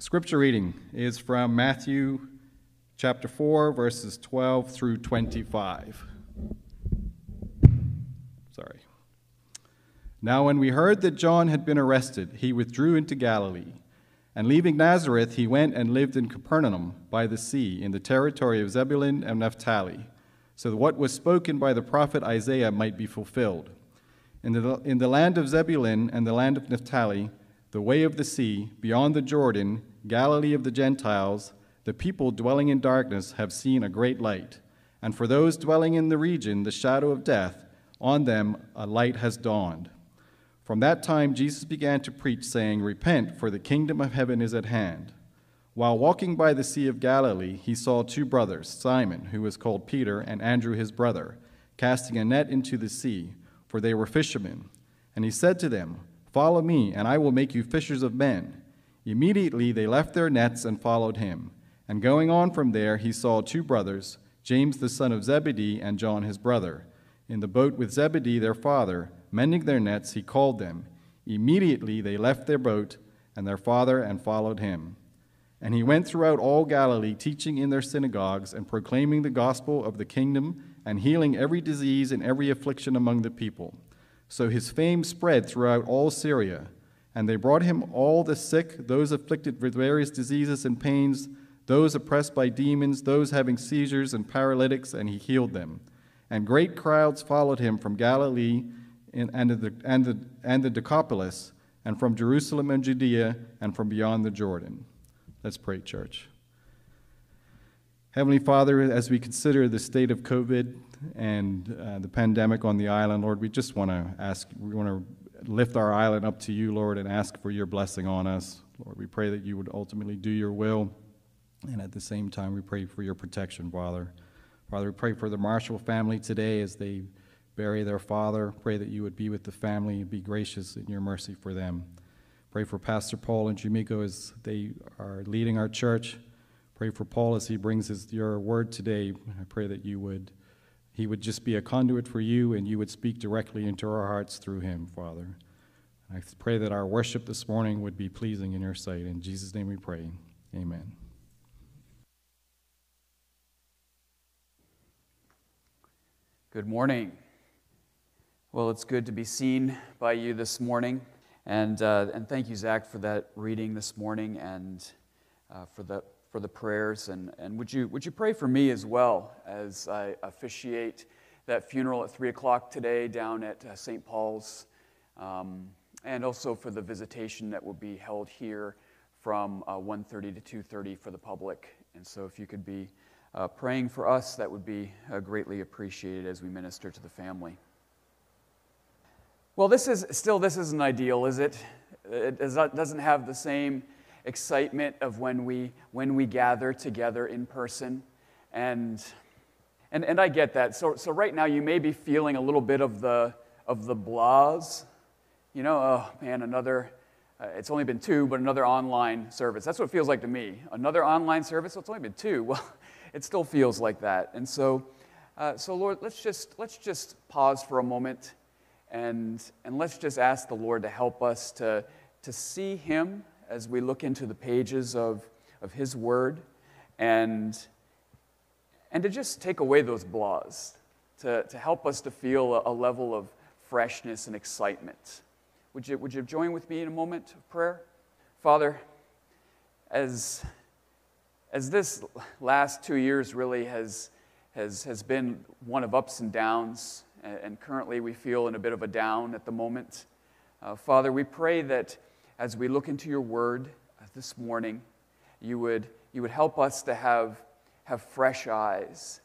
Scripture reading is from Matthew chapter 4, verses 12 through 25. Sorry. Now, when we heard that John had been arrested, he withdrew into Galilee. And leaving Nazareth, he went and lived in Capernaum by the sea, in the territory of Zebulun and Naphtali, so that what was spoken by the prophet Isaiah might be fulfilled. In the, in the land of Zebulun and the land of Naphtali, the way of the sea, beyond the Jordan, Galilee of the Gentiles, the people dwelling in darkness have seen a great light. And for those dwelling in the region, the shadow of death, on them a light has dawned. From that time, Jesus began to preach, saying, Repent, for the kingdom of heaven is at hand. While walking by the Sea of Galilee, he saw two brothers, Simon, who was called Peter, and Andrew his brother, casting a net into the sea, for they were fishermen. And he said to them, Follow me, and I will make you fishers of men. Immediately they left their nets and followed him. And going on from there, he saw two brothers, James the son of Zebedee and John his brother. In the boat with Zebedee their father, mending their nets, he called them. Immediately they left their boat and their father and followed him. And he went throughout all Galilee, teaching in their synagogues and proclaiming the gospel of the kingdom and healing every disease and every affliction among the people. So his fame spread throughout all Syria, and they brought him all the sick, those afflicted with various diseases and pains, those oppressed by demons, those having seizures and paralytics, and he healed them. And great crowds followed him from Galilee and the, and the, and the Decapolis, and from Jerusalem and Judea, and from beyond the Jordan. Let's pray, church. Heavenly Father, as we consider the state of COVID and uh, the pandemic on the island, Lord, we just want to ask, we want to lift our island up to you, Lord, and ask for your blessing on us. Lord, we pray that you would ultimately do your will, and at the same time, we pray for your protection, Father. Father, we pray for the Marshall family today as they bury their father. Pray that you would be with the family and be gracious in your mercy for them. Pray for Pastor Paul and Jumiko as they are leading our church. Pray for Paul as he brings his, your word today. I pray that you would, he would just be a conduit for you and you would speak directly into our hearts through him, Father. I pray that our worship this morning would be pleasing in your sight. In Jesus' name we pray. Amen. Good morning. Well, it's good to be seen by you this morning. And, uh, and thank you, Zach, for that reading this morning and uh, for the for the prayers. And, and would, you, would you pray for me as well as I officiate that funeral at 3 o'clock today down at uh, St. Paul's? Um, and also for the visitation that will be held here from uh, 1.30 to 2.30 for the public. And so if you could be uh, praying for us, that would be uh, greatly appreciated as we minister to the family. Well, this is still this isn't ideal, is it? It doesn't have the same excitement of when we, when we gather together in person. And, and, and I get that. So, so right now you may be feeling a little bit of the, of the blahs. You know, oh man, another, uh, it's only been two, but another online service. That's what it feels like to me. Another online service, it's only been two. Well, it still feels like that. And so, uh, so Lord, let's just, let's just pause for a moment and, and let's just ask the Lord to help us to, to see Him as we look into the pages of, of His Word and, and to just take away those blahs, to, to help us to feel a, a level of freshness and excitement. Would you, would you join with me in a moment of prayer? Father, as, as this last two years really has, has, has been one of ups and downs, and currently we feel in a bit of a down at the moment, uh, Father, we pray that as we look into your word uh, this morning, you would, you would help us to have, have fresh eyes,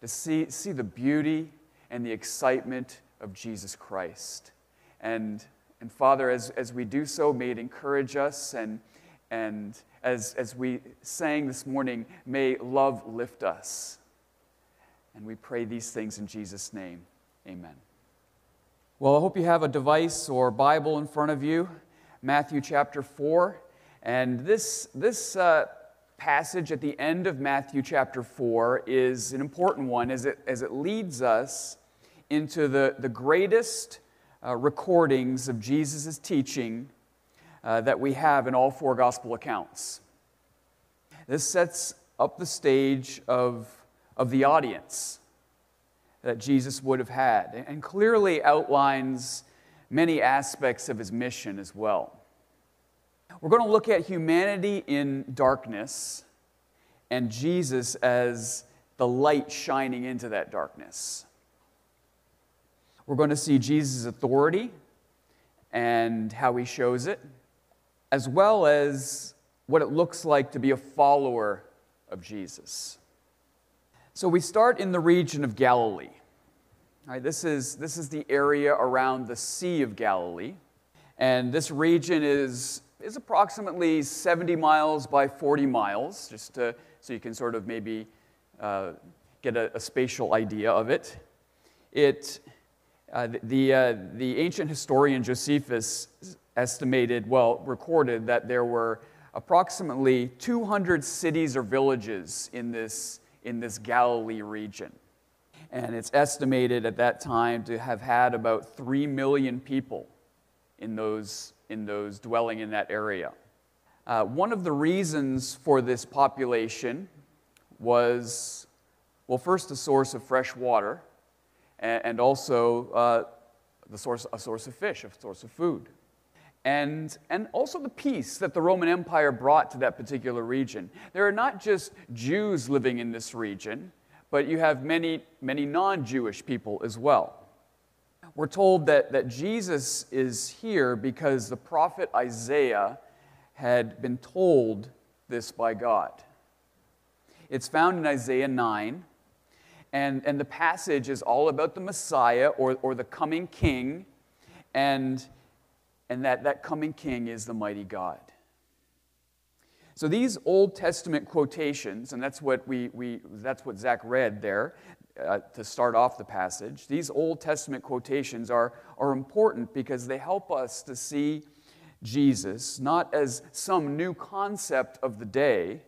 to see, see the beauty and the excitement of Jesus Christ. And, and Father, as, as we do so, may it encourage us. And, and as, as we sang this morning, may love lift us. And we pray these things in Jesus' name. Amen. Well, I hope you have a device or Bible in front of you. Matthew chapter 4. And this, this uh, passage at the end of Matthew chapter 4 is an important one as it, as it leads us into the, the greatest uh, recordings of Jesus' teaching uh, that we have in all four gospel accounts. This sets up the stage of, of the audience that Jesus would have had and clearly outlines many aspects of his mission as well. We're going to look at humanity in darkness and Jesus as the light shining into that darkness. We're going to see Jesus' authority and how he shows it, as well as what it looks like to be a follower of Jesus. So we start in the region of Galilee. This, is, this is the area around the Sea of Galilee. And this region is, is approximately 70 miles by 40 miles, just to, so you can sort of maybe uh, get a, a, spatial idea of it. It uh, the, uh, the ancient historian Josephus estimated, well, recorded that there were approximately 200 cities or villages in this, in this Galilee region. And it's estimated at that time to have had about 3 million people in those, in those dwelling in that area. Uh, one of the reasons for this population was, well, first, a source of fresh water, and, and also uh, the source, a source of fish, a source of food. And, and also the peace that the Roman Empire brought to that particular region. There are not just Jews living in this region, but you have many, many non Jewish people as well. We're told that, that Jesus is here because the prophet Isaiah had been told this by God. It's found in Isaiah 9, and, and the passage is all about the Messiah or, or the coming king, and, and that, that coming king is the mighty God. So these Old Testament quotations, and that's what, we, we, that's what Zach read there uh, to start off the passage, these Old Testament quotations are, are important because they help us to see Jesus not as some new concept of the day,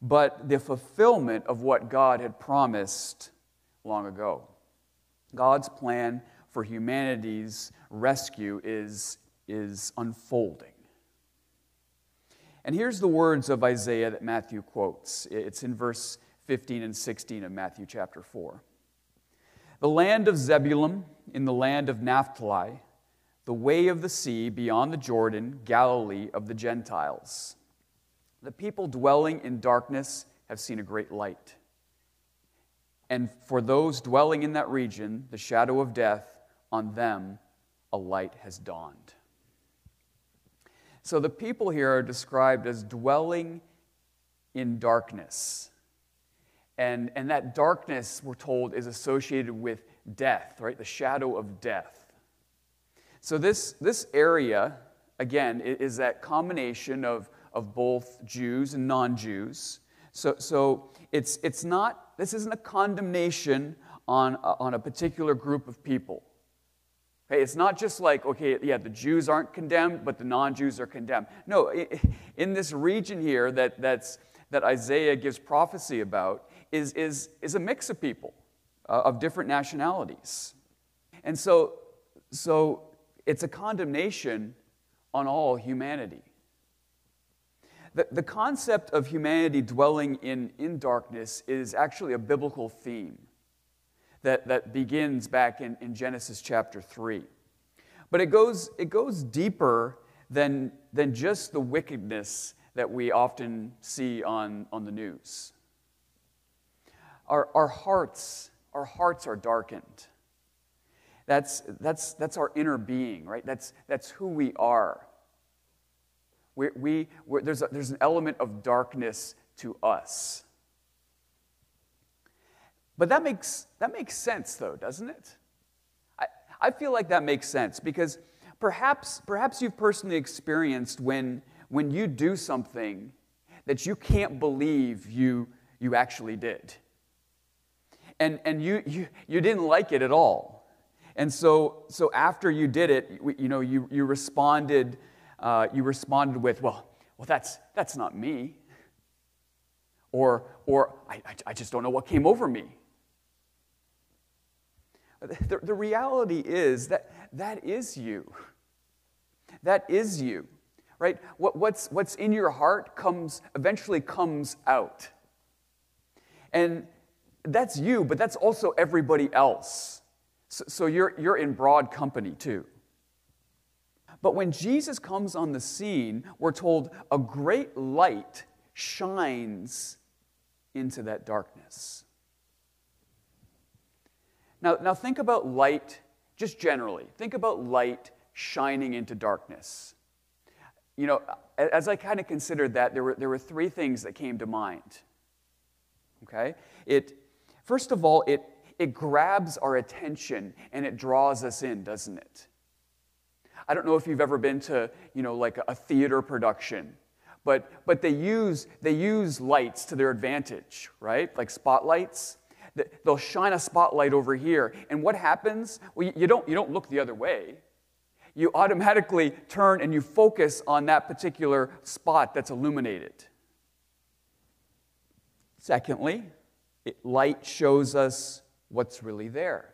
but the fulfillment of what God had promised long ago. God's plan for humanity's rescue is, is unfolding. And here's the words of Isaiah that Matthew quotes. It's in verse 15 and 16 of Matthew chapter 4. The land of Zebulun in the land of Naphtali, the way of the sea beyond the Jordan, Galilee of the Gentiles. The people dwelling in darkness have seen a great light. And for those dwelling in that region, the shadow of death, on them a light has dawned. So the people here are described as dwelling in darkness. And, and that darkness, we're told, is associated with death, right? The shadow of death. So this, this area, again, is that combination of of both Jews and non Jews. So, so it's, it's not, this isn't a condemnation on, on a particular group of people. Okay, it's not just like, okay, yeah, the Jews aren't condemned, but the non Jews are condemned. No, in this region here that, that's, that Isaiah gives prophecy about is, is, is a mix of people uh, of different nationalities. And so, so it's a condemnation on all humanity. The, the concept of humanity dwelling in, in darkness is actually a biblical theme that, that begins back in, in Genesis chapter 3. But it goes, it goes deeper than, than just the wickedness that we often see on, on the news. Our, our hearts, our hearts are darkened. That's, that's, that's our inner being, right? That's, that's who we are. We, we, there's, a, there's an element of darkness to us. But that makes, that makes sense, though, doesn't it? I, I feel like that makes sense because perhaps, perhaps you've personally experienced when, when you do something that you can't believe you, you actually did. And, and you, you, you didn't like it at all. And so, so after you did it, you know, you, you responded uh, you responded with, well, well that's, that's not me. Or, or I, I just don't know what came over me. The, the reality is that that is you. That is you. right? What, what's, what's in your heart comes, eventually comes out. And that's you, but that's also everybody else. So, so you're, you're in broad company too. But when Jesus comes on the scene, we're told a great light shines into that darkness. Now, now think about light just generally. Think about light shining into darkness. You know, as I kind of considered that, there were, there were three things that came to mind. Okay? It, first of all, it, it grabs our attention and it draws us in, doesn't it? I don't know if you've ever been to, you know, like a theater production, but, but they, use, they use lights to their advantage, right? Like spotlights. They'll shine a spotlight over here, and what happens? Well, you don't, you don't look the other way. You automatically turn and you focus on that particular spot that's illuminated. Secondly, it, light shows us what's really there.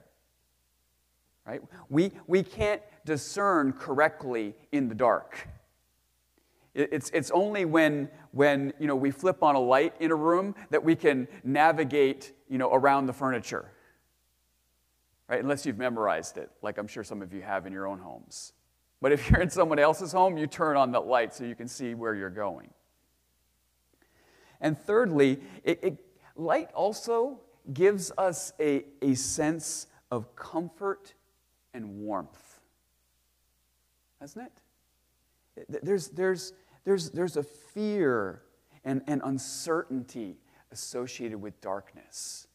Right? We, we can't discern correctly in the dark. It's, it's only when, when you know, we flip on a light in a room that we can navigate you know, around the furniture. Right? Unless you've memorized it, like I'm sure some of you have in your own homes. But if you're in someone else's home, you turn on the light so you can see where you're going. And thirdly, it, it, light also gives us a, a sense of comfort and warmth. Hasn't it? There's, there's, there's, there's a fear and, and uncertainty associated with darkness.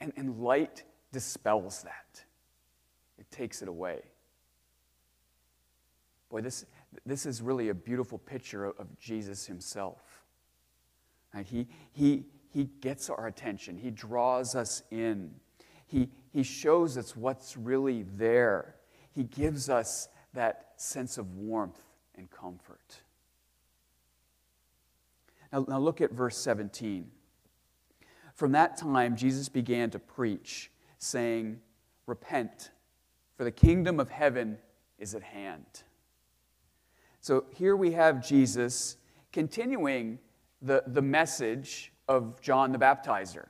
And, and light dispels that, it takes it away. Boy, this, this is really a beautiful picture of, of Jesus himself. Right? He, he, he gets our attention, He draws us in, He, he shows us what's really there. He gives us that sense of warmth and comfort. Now, now look at verse 17. From that time, Jesus began to preach, saying, Repent, for the kingdom of heaven is at hand. So here we have Jesus continuing the, the message of John the Baptizer.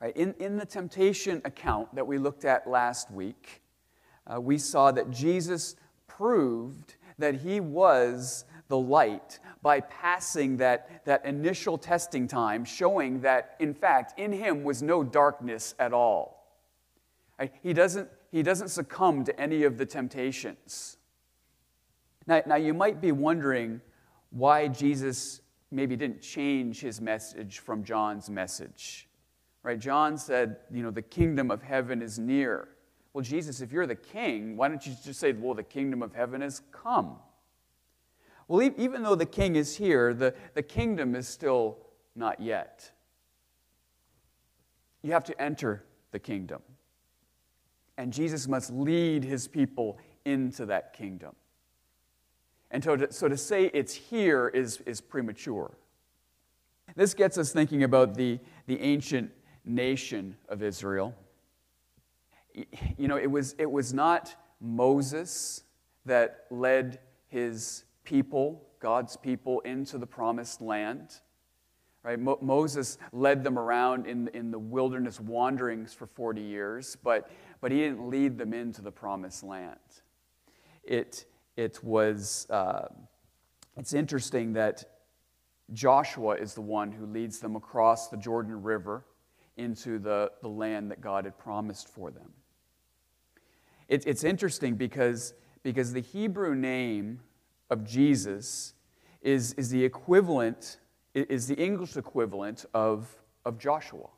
Right, in, in the temptation account that we looked at last week, uh, we saw that Jesus proved that he was the light by passing that, that initial testing time, showing that, in fact, in him was no darkness at all. He, doesn't, he doesn't succumb to any of the temptations. Now, now, you might be wondering why Jesus maybe didn't change his message from John's message. Right? John said, you know, the kingdom of heaven is near. Well, Jesus, if you're the king, why don't you just say, well, the kingdom of heaven has come? Well, even though the king is here, the, the kingdom is still not yet. You have to enter the kingdom. And Jesus must lead his people into that kingdom. And so to, so to say it's here is, is premature. This gets us thinking about the, the ancient nation of Israel. You know, it was, it was not Moses that led his people, God's people, into the promised land. Right? Mo- Moses led them around in, in the wilderness wanderings for 40 years, but, but he didn't lead them into the promised land. It, it was, uh, it's interesting that Joshua is the one who leads them across the Jordan River into the, the land that God had promised for them. It, it's interesting because, because the Hebrew name of Jesus is, is the equivalent, is the English equivalent of, of Joshua.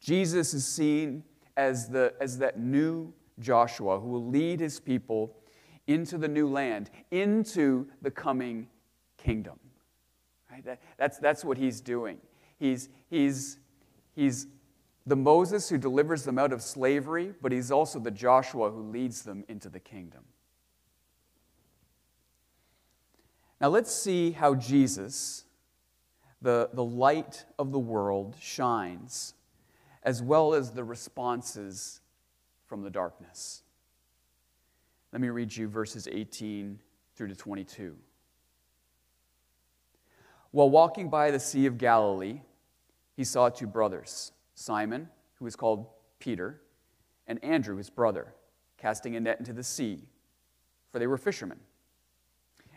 Jesus is seen as, the, as that new Joshua who will lead his people into the new land, into the coming kingdom. Right? That, that's, that's what he's doing. He's, he's, he's the Moses who delivers them out of slavery, but he's also the Joshua who leads them into the kingdom. Now let's see how Jesus, the, the light of the world, shines, as well as the responses from the darkness. Let me read you verses 18 through to 22. While walking by the Sea of Galilee, he saw two brothers, Simon, who was called Peter, and Andrew, his brother, casting a net into the sea, for they were fishermen.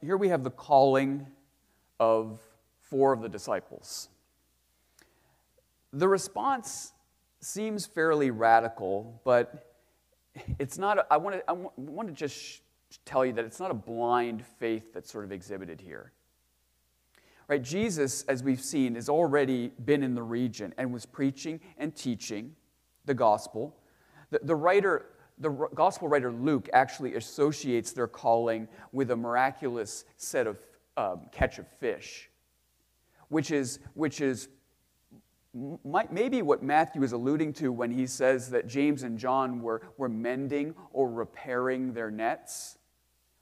here we have the calling of four of the disciples. The response seems fairly radical, but it's not, I want to, I want to just tell you that it's not a blind faith that's sort of exhibited here. Right? Jesus, as we've seen, has already been in the region and was preaching and teaching the gospel. The, the writer, the gospel writer Luke actually associates their calling with a miraculous set of um, catch of fish, which is, which is might, maybe what Matthew is alluding to when he says that James and John were, were mending or repairing their nets,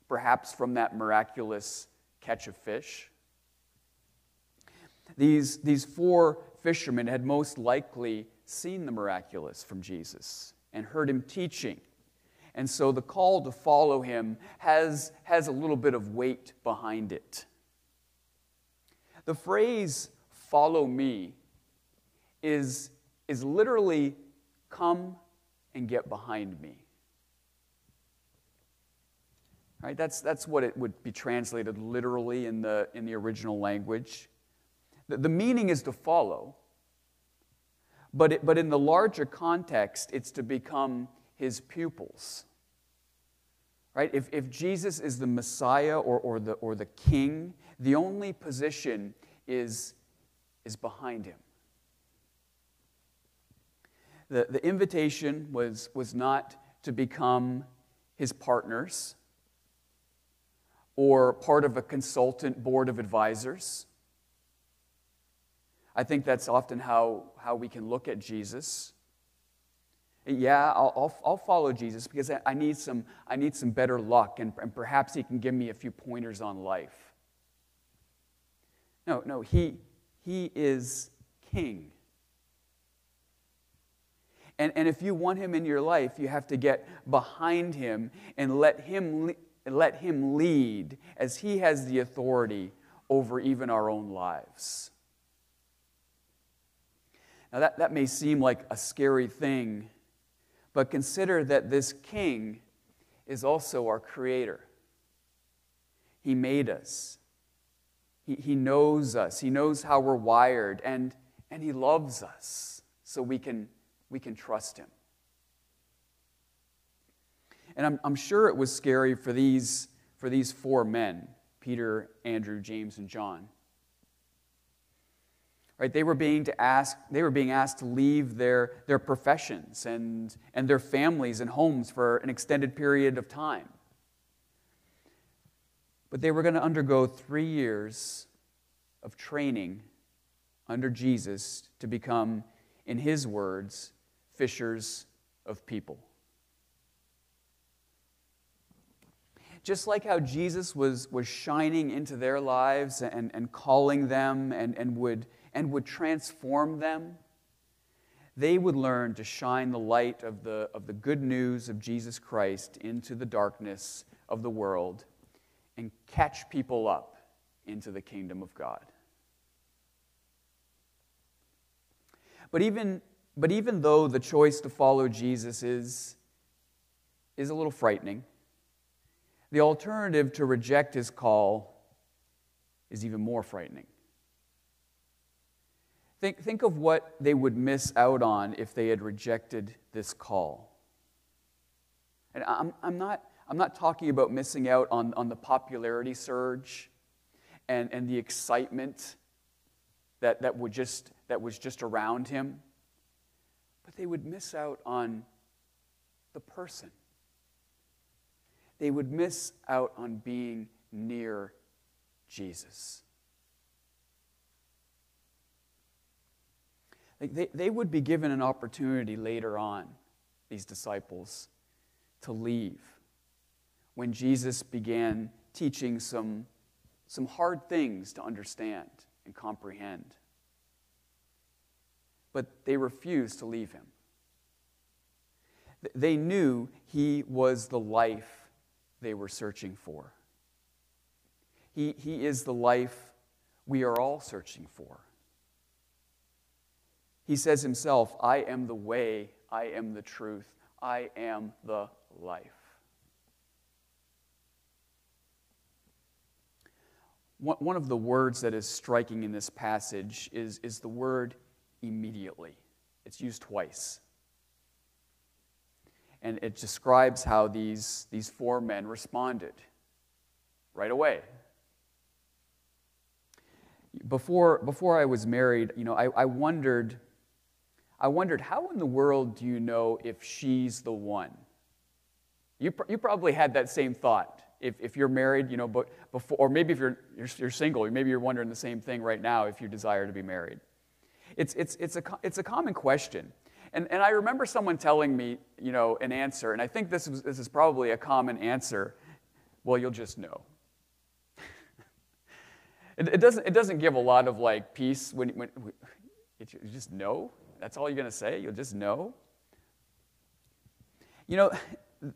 perhaps from that miraculous catch of fish. These, these four fishermen had most likely seen the miraculous from Jesus and heard him teaching. And so the call to follow him has, has a little bit of weight behind it. The phrase, follow me, is, is literally come and get behind me. Right? That's, that's what it would be translated literally in the, in the original language. The, the meaning is to follow, but, it, but in the larger context, it's to become his pupils. Right? If, if Jesus is the Messiah or, or, the, or the king, the only position is, is behind him. The, the invitation was, was not to become his partners or part of a consultant board of advisors. I think that's often how, how we can look at Jesus. Yeah, I'll, I'll, I'll follow Jesus because I need some, I need some better luck, and, and perhaps he can give me a few pointers on life. No, no, he, he is king. And, and if you want him in your life, you have to get behind him and let him, let him lead as he has the authority over even our own lives. Now, that, that may seem like a scary thing, but consider that this king is also our creator. He made us, he, he knows us, he knows how we're wired, and, and he loves us so we can we can trust him. And I'm, I'm sure it was scary for these, for these four men Peter, Andrew, James, and John. Right, they were being to ask, they were being asked to leave their, their professions and, and their families and homes for an extended period of time. But they were going to undergo three years of training under Jesus to become, in his words, fishers of people. Just like how Jesus was, was shining into their lives and, and calling them and, and, would, and would transform them, they would learn to shine the light of the, of the good news of Jesus Christ into the darkness of the world and catch people up into the kingdom of God. But even but even though the choice to follow Jesus is, is a little frightening, the alternative to reject his call is even more frightening. Think, think of what they would miss out on if they had rejected this call. And I'm, I'm, not, I'm not talking about missing out on, on the popularity surge and, and the excitement that, that, would just, that was just around him but they would miss out on the person. They would miss out on being near Jesus. They, they would be given an opportunity later on, these disciples, to leave when Jesus began teaching some, some hard things to understand and comprehend. But they refused to leave him. They knew he was the life they were searching for. He, he is the life we are all searching for. He says himself, I am the way, I am the truth, I am the life. One of the words that is striking in this passage is, is the word immediately. It's used twice. And it describes how these, these four men responded right away. Before, before I was married, you know, I, I wondered I wondered, how in the world do you know if she's the one? You, pr- you probably had that same thought. If, if you're married, you know, but before, or maybe if you're, you're, you're single, maybe you're wondering the same thing right now if you desire to be married. It's, it's, it's, a, it's a common question. And, and I remember someone telling me, you know, an answer, and I think this, was, this is probably a common answer. Well, you'll just know. it, it, doesn't, it doesn't give a lot of like peace when, when you just know. That's all you're going to say? You'll just know? You know,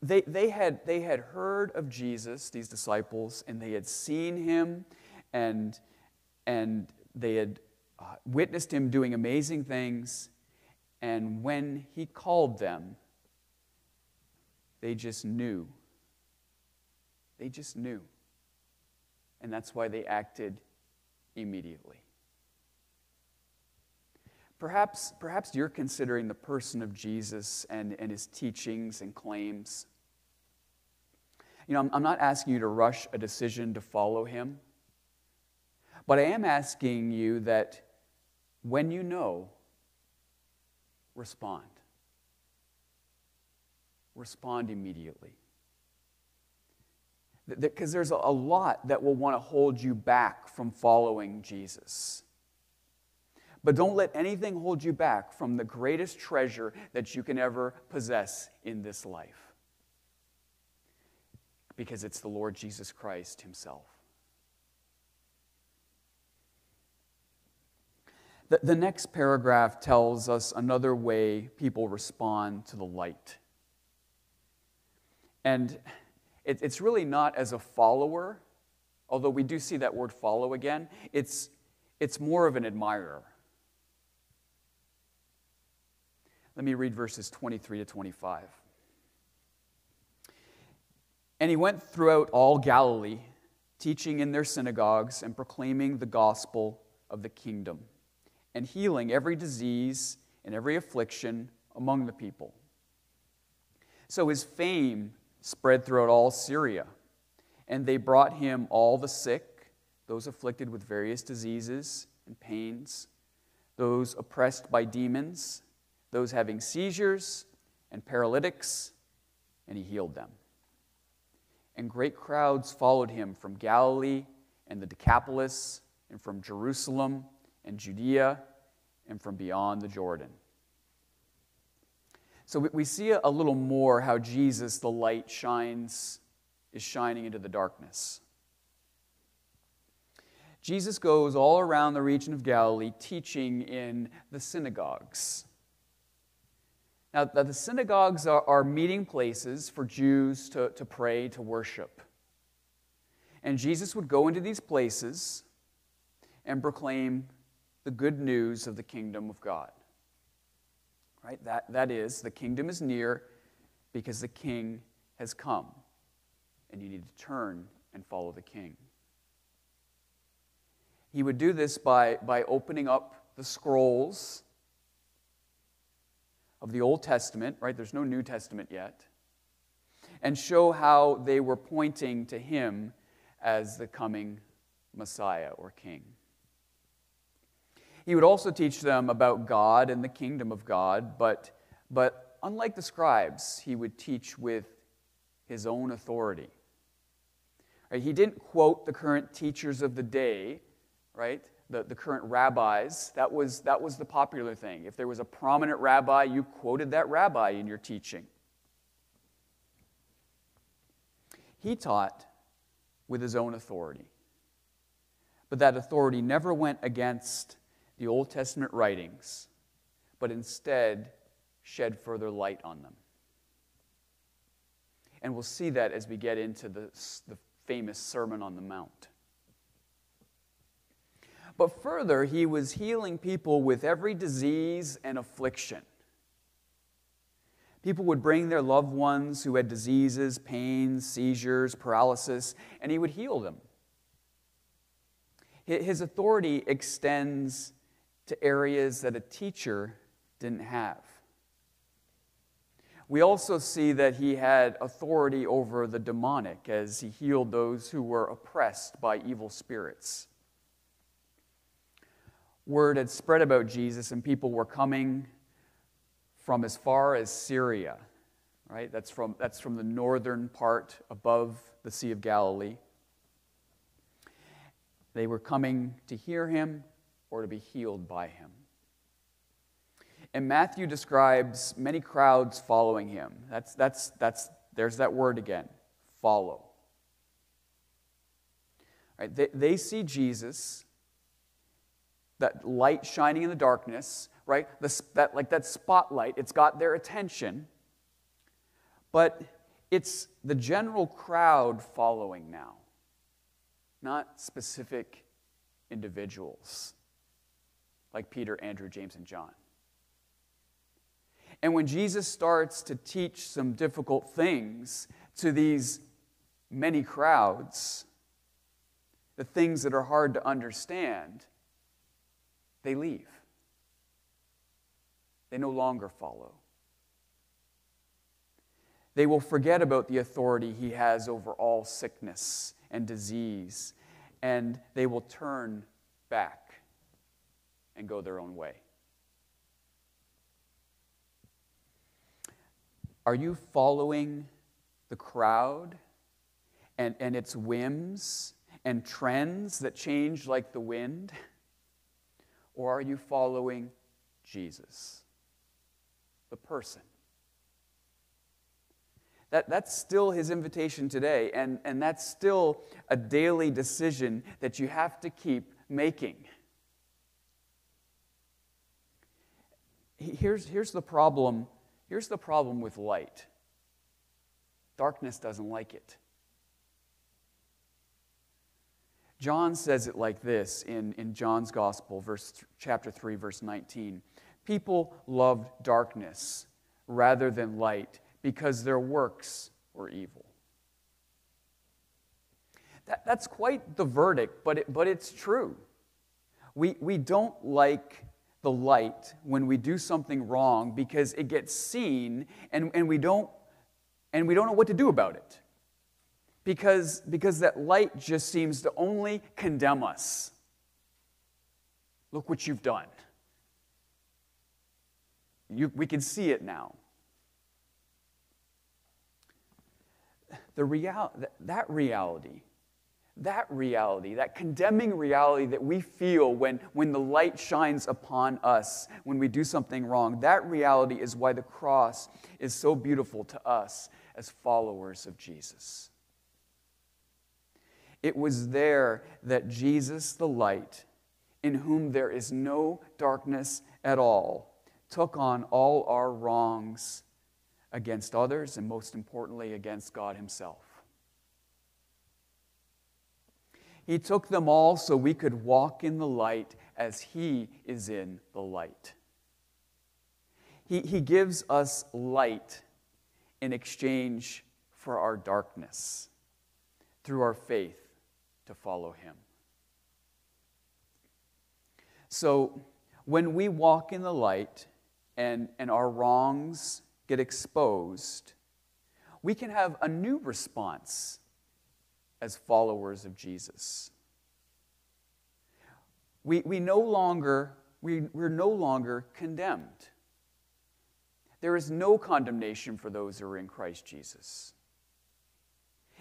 they, they, had, they had heard of Jesus, these disciples, and they had seen him, and, and they had uh, witnessed him doing amazing things. And when he called them, they just knew. They just knew. And that's why they acted immediately. Perhaps, perhaps you're considering the person of Jesus and, and his teachings and claims. You know, I'm, I'm not asking you to rush a decision to follow him, but I am asking you that when you know, respond. Respond immediately. Because there's a lot that will want to hold you back from following Jesus. But don't let anything hold you back from the greatest treasure that you can ever possess in this life. Because it's the Lord Jesus Christ Himself. The, the next paragraph tells us another way people respond to the light. And it, it's really not as a follower, although we do see that word follow again, it's, it's more of an admirer. Let me read verses 23 to 25. And he went throughout all Galilee, teaching in their synagogues and proclaiming the gospel of the kingdom, and healing every disease and every affliction among the people. So his fame spread throughout all Syria, and they brought him all the sick, those afflicted with various diseases and pains, those oppressed by demons those having seizures and paralytics, and he healed them. And great crowds followed him from Galilee and the Decapolis, and from Jerusalem and Judea, and from beyond the Jordan. So we see a little more how Jesus, the light, shines, is shining into the darkness. Jesus goes all around the region of Galilee teaching in the synagogues. Now, the synagogues are, are meeting places for Jews to, to pray, to worship. And Jesus would go into these places and proclaim the good news of the kingdom of God. Right? That, that is, the kingdom is near because the king has come. And you need to turn and follow the king. He would do this by, by opening up the scrolls of the Old Testament, right? There's no New Testament yet, and show how they were pointing to him as the coming Messiah or King. He would also teach them about God and the kingdom of God, but, but unlike the scribes, he would teach with his own authority. Right? He didn't quote the current teachers of the day, right? The, the current rabbis. That was, that was the popular thing. If there was a prominent rabbi, you quoted that rabbi in your teaching. He taught with his own authority. But that authority never went against the Old Testament writings, but instead shed further light on them. And we'll see that as we get into the, the famous Sermon on the Mount. But further, he was healing people with every disease and affliction. People would bring their loved ones who had diseases, pains, seizures, paralysis, and he would heal them. His authority extends to areas that a teacher didn't have. We also see that he had authority over the demonic as he healed those who were oppressed by evil spirits. Word had spread about Jesus, and people were coming from as far as Syria, right? That's from, that's from the northern part above the Sea of Galilee. They were coming to hear him or to be healed by him. And Matthew describes many crowds following him. That's, that's, that's, there's that word again follow. Right, they, they see Jesus, that light shining in the darkness, right? The, that, like that spotlight, it's got their attention. But it's the general crowd following now, not specific individuals like Peter, Andrew, James, and John. And when Jesus starts to teach some difficult things to these many crowds, the things that are hard to understand, they leave. They no longer follow. They will forget about the authority he has over all sickness and disease, and they will turn back and go their own way. Are you following the crowd and, and its whims and trends that change like the wind? Or are you following Jesus, the person? That, that's still his invitation today, and, and that's still a daily decision that you have to keep making. Here's, here's the problem Here's the problem with light darkness doesn't like it. John says it like this in, in John's Gospel, verse, chapter 3, verse 19. People loved darkness rather than light because their works were evil. That, that's quite the verdict, but, it, but it's true. We, we don't like the light when we do something wrong because it gets seen and, and, we, don't, and we don't know what to do about it. Because, because that light just seems to only condemn us. Look what you've done. You, we can see it now. The real, that reality that reality, that condemning reality that we feel when, when the light shines upon us, when we do something wrong, that reality is why the cross is so beautiful to us as followers of Jesus. It was there that Jesus, the light, in whom there is no darkness at all, took on all our wrongs against others and, most importantly, against God Himself. He took them all so we could walk in the light as He is in the light. He, he gives us light in exchange for our darkness through our faith to follow Him. So, when we walk in the light and, and our wrongs get exposed, we can have a new response as followers of Jesus. We, we no longer, we, we're no longer condemned. There is no condemnation for those who are in Christ Jesus.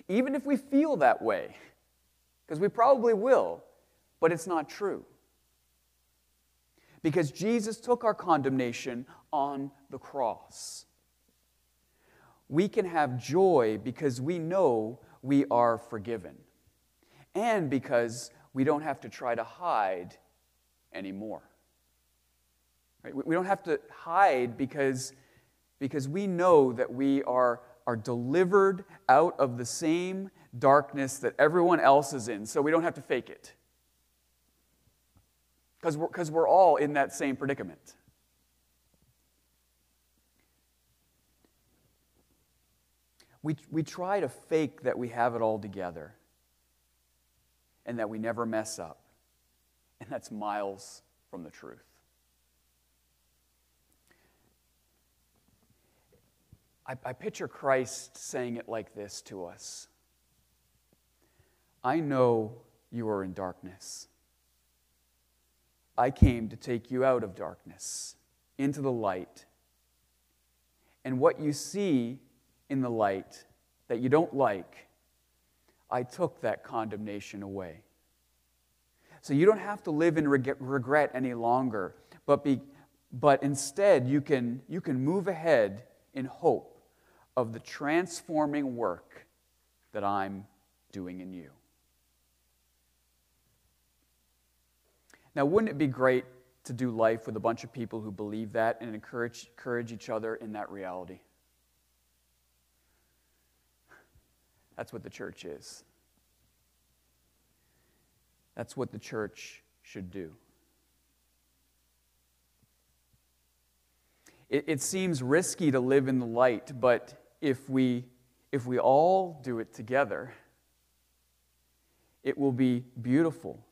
even if we feel that way, because we probably will, but it's not true. Because Jesus took our condemnation on the cross. We can have joy because we know we are forgiven, and because we don't have to try to hide anymore. Right? We don't have to hide because, because we know that we are, are delivered out of the same darkness that everyone else is in, so we don't have to fake it. Because we're, cause we're all in that same predicament. We, we try to fake that we have it all together and that we never mess up. And that's miles from the truth. I, I picture Christ saying it like this to us I know you are in darkness. I came to take you out of darkness into the light. And what you see in the light that you don't like, I took that condemnation away. So you don't have to live in regret any longer, but, be, but instead you can, you can move ahead in hope of the transforming work that I'm doing in you. Now, wouldn't it be great to do life with a bunch of people who believe that and encourage, encourage each other in that reality? That's what the church is. That's what the church should do. It, it seems risky to live in the light, but if we, if we all do it together, it will be beautiful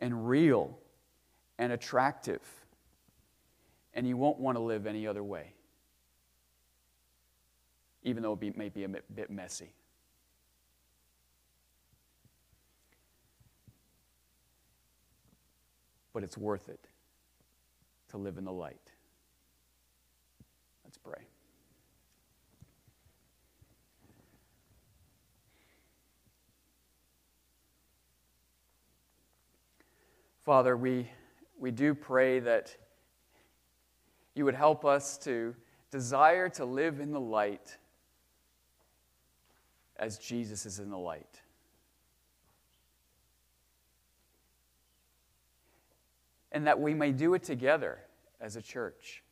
and real and attractive, and you won't want to live any other way, even though it may be a bit messy. But it's worth it to live in the light. Let's pray. Father, we, we do pray that you would help us to desire to live in the light as Jesus is in the light. And that we may do it together as a church.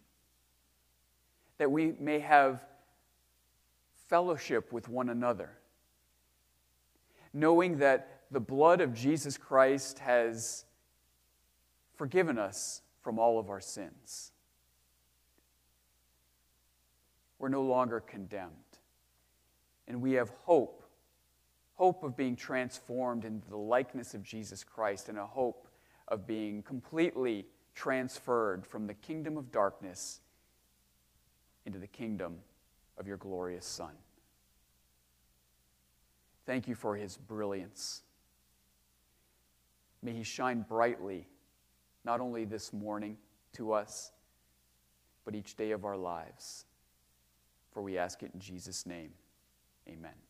That we may have fellowship with one another. Knowing that the blood of Jesus Christ has forgiven us from all of our sins. We're no longer condemned. And we have hope hope of being transformed into the likeness of Jesus Christ, and a hope of being completely transferred from the kingdom of darkness into the kingdom of your glorious Son. Thank you for his brilliance. May he shine brightly not only this morning to us, but each day of our lives. For we ask it in Jesus' name. Amen.